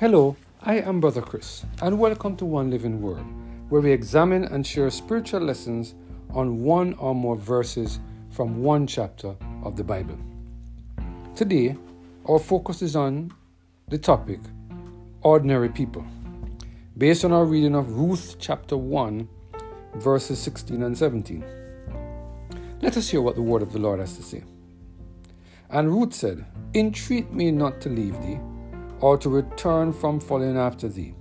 Hello, I am Brother Chris, and welcome to One Living Word, where we examine and share spiritual lessons on one or more verses from one chapter of the Bible. Today, our focus is on the topic Ordinary People, based on our reading of Ruth chapter 1, verses 16 and 17. Let us hear what the word of the Lord has to say. And Ruth said, Entreat me not to leave thee or to return from following after thee.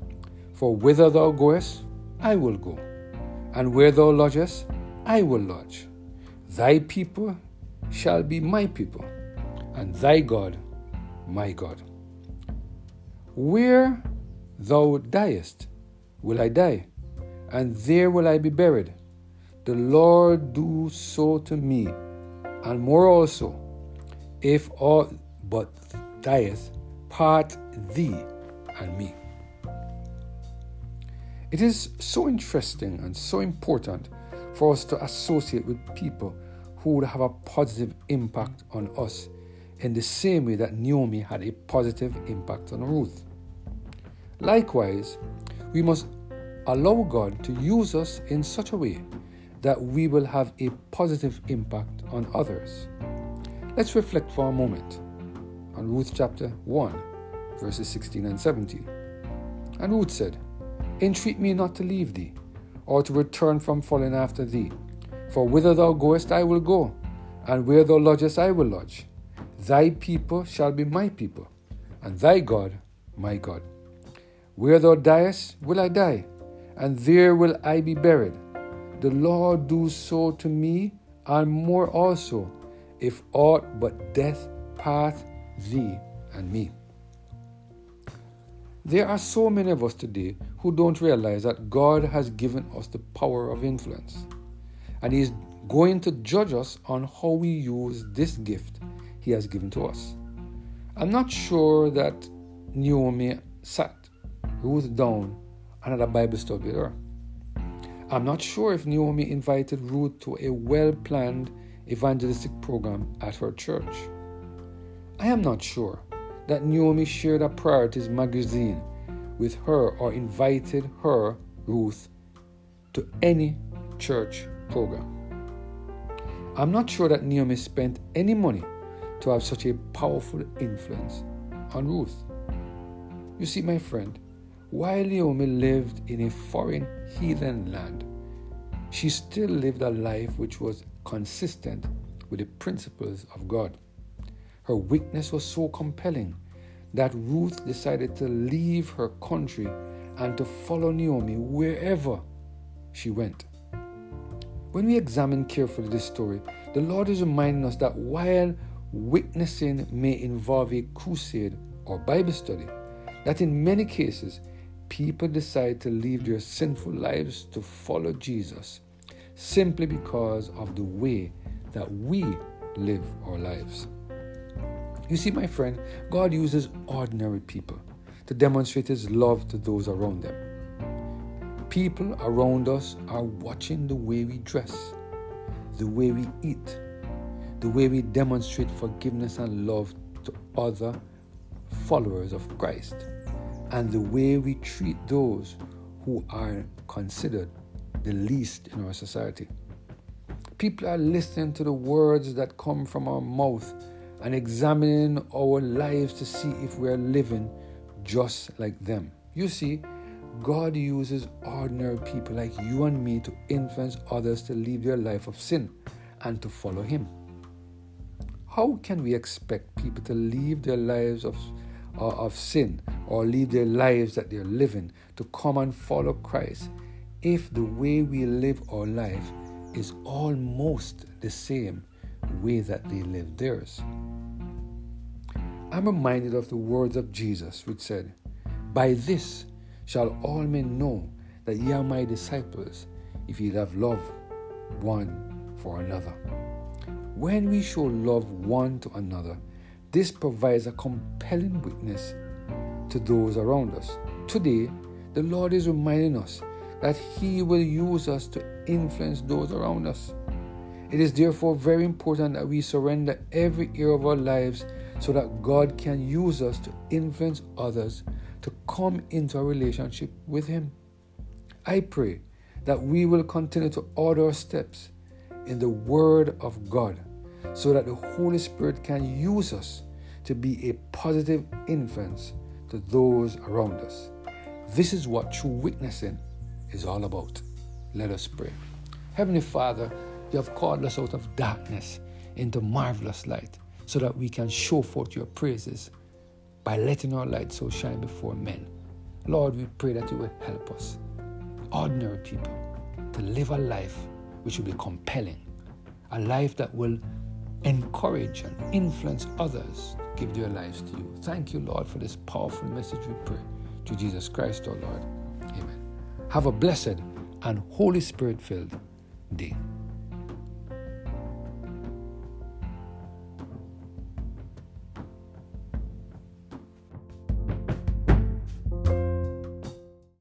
For whither thou goest, I will go, and where thou lodgest, I will lodge. Thy people shall be my people, and thy God my God. Where thou diest, will I die, and there will I be buried. The Lord do so to me, and more also, if all but dieth, part thee and me. It is so interesting and so important for us to associate with people who would have a positive impact on us in the same way that Naomi had a positive impact on Ruth. Likewise, we must allow God to use us in such a way that we will have a positive impact on others. Let's reflect for a moment on Ruth chapter 1, verses 16 and 17. And Ruth said, Entreat me not to leave thee, or to return from following after thee. For whither thou goest, I will go, and where thou lodgest, I will lodge. Thy people shall be my people, and thy God my God. Where thou diest, will I die, and there will I be buried. The Lord do so to me, and more also, if aught but death part thee and me. There are so many of us today who don't realize that God has given us the power of influence. And He is going to judge us on how we use this gift He has given to us. I'm not sure that Naomi sat Ruth down and had a Bible study with her. I'm not sure if Naomi invited Ruth to a well planned evangelistic program at her church. I am not sure that Naomi shared a priorities magazine with her or invited her, Ruth, to any church program. I'm not sure that Naomi spent any money to have such a powerful influence on Ruth. You see, my friend, while Naomi lived in a foreign heathen land, she still lived a life which was consistent with the principles of God. Her weakness was so compelling that Ruth decided to leave her country and to follow Naomi wherever she went. When we examine carefully this story, the Lord is reminding us that while witnessing may involve a crusade or Bible study, that in many cases, people decide to leave their sinful lives to follow Jesus simply because of the way that we live our lives. You see, my friend, God uses ordinary people to demonstrate His love to those around them. People around us are watching the way we dress, the way we eat, the way we demonstrate forgiveness and love to other followers of Christ, and the way we treat those who are considered the least in our society. People are listening to the words that come from our mouth and examining our lives to see if we are living just like them. You see, God uses ordinary people like you and me to influence others to leave their life of sin and to follow Him. How can we expect people to leave their lives of, uh, of sin or leave their lives that they're living to come and follow Christ if the way we live our life is almost the same way that they live theirs? I'm reminded of the words of Jesus, which said, By this shall all men know that ye are my disciples, if ye have love one for another. When we show love one to another, this provides a compelling witness to those around us. Today, the Lord is reminding us that He will use us to influence those around us. It is therefore very important that we surrender every area of our lives so that God can use us to influence others to come into a relationship with Him. I pray that we will continue to order our steps in the Word of God so that the Holy Spirit can use us to be a positive influence to those around us. This is what true witnessing is all about. Let us pray. Heavenly Father, you have called us out of darkness into marvelous light so that we can show forth your praises by letting our light so shine before men. Lord, we pray that you will help us, ordinary people, to live a life which will be compelling, a life that will encourage and influence others to give their lives to you. Thank you, Lord, for this powerful message we pray. To Jesus Christ, our Lord. Amen. Have a blessed and Holy Spirit filled day.